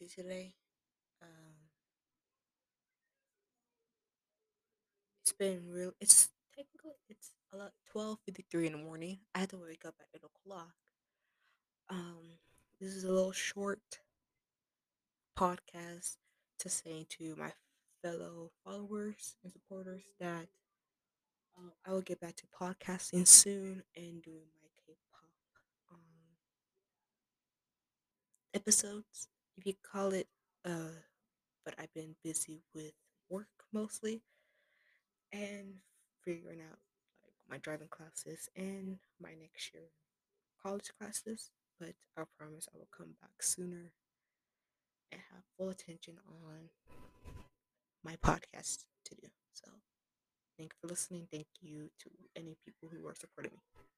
do today. Um, it's been real. It's technically it's a lot twelve fifty three in the morning. I had to wake up at eight o'clock. Um, this is a little short podcast to say to my fellow followers and supporters that uh, I will get back to podcasting soon and doing my K-pop um, episodes, if you call it. Uh, but I've been busy with work mostly and figuring out like my driving classes and my next year college classes. But I promise I will come back sooner and have full attention on my podcast to do. So thank you for listening. Thank you to any people who are supporting me.